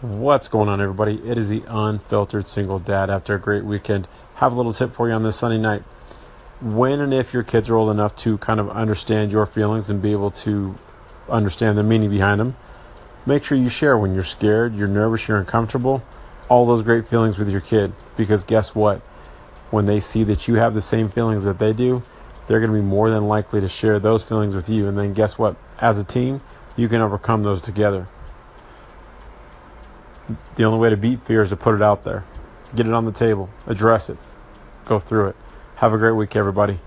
What's going on, everybody? It is the unfiltered single dad after a great weekend. Have a little tip for you on this Sunday night. When and if your kids are old enough to kind of understand your feelings and be able to understand the meaning behind them, make sure you share when you're scared, you're nervous, you're uncomfortable, all those great feelings with your kid. Because guess what? When they see that you have the same feelings that they do, they're going to be more than likely to share those feelings with you. And then guess what? As a team, you can overcome those together. The only way to beat fear is to put it out there. Get it on the table, address it, go through it. Have a great week, everybody.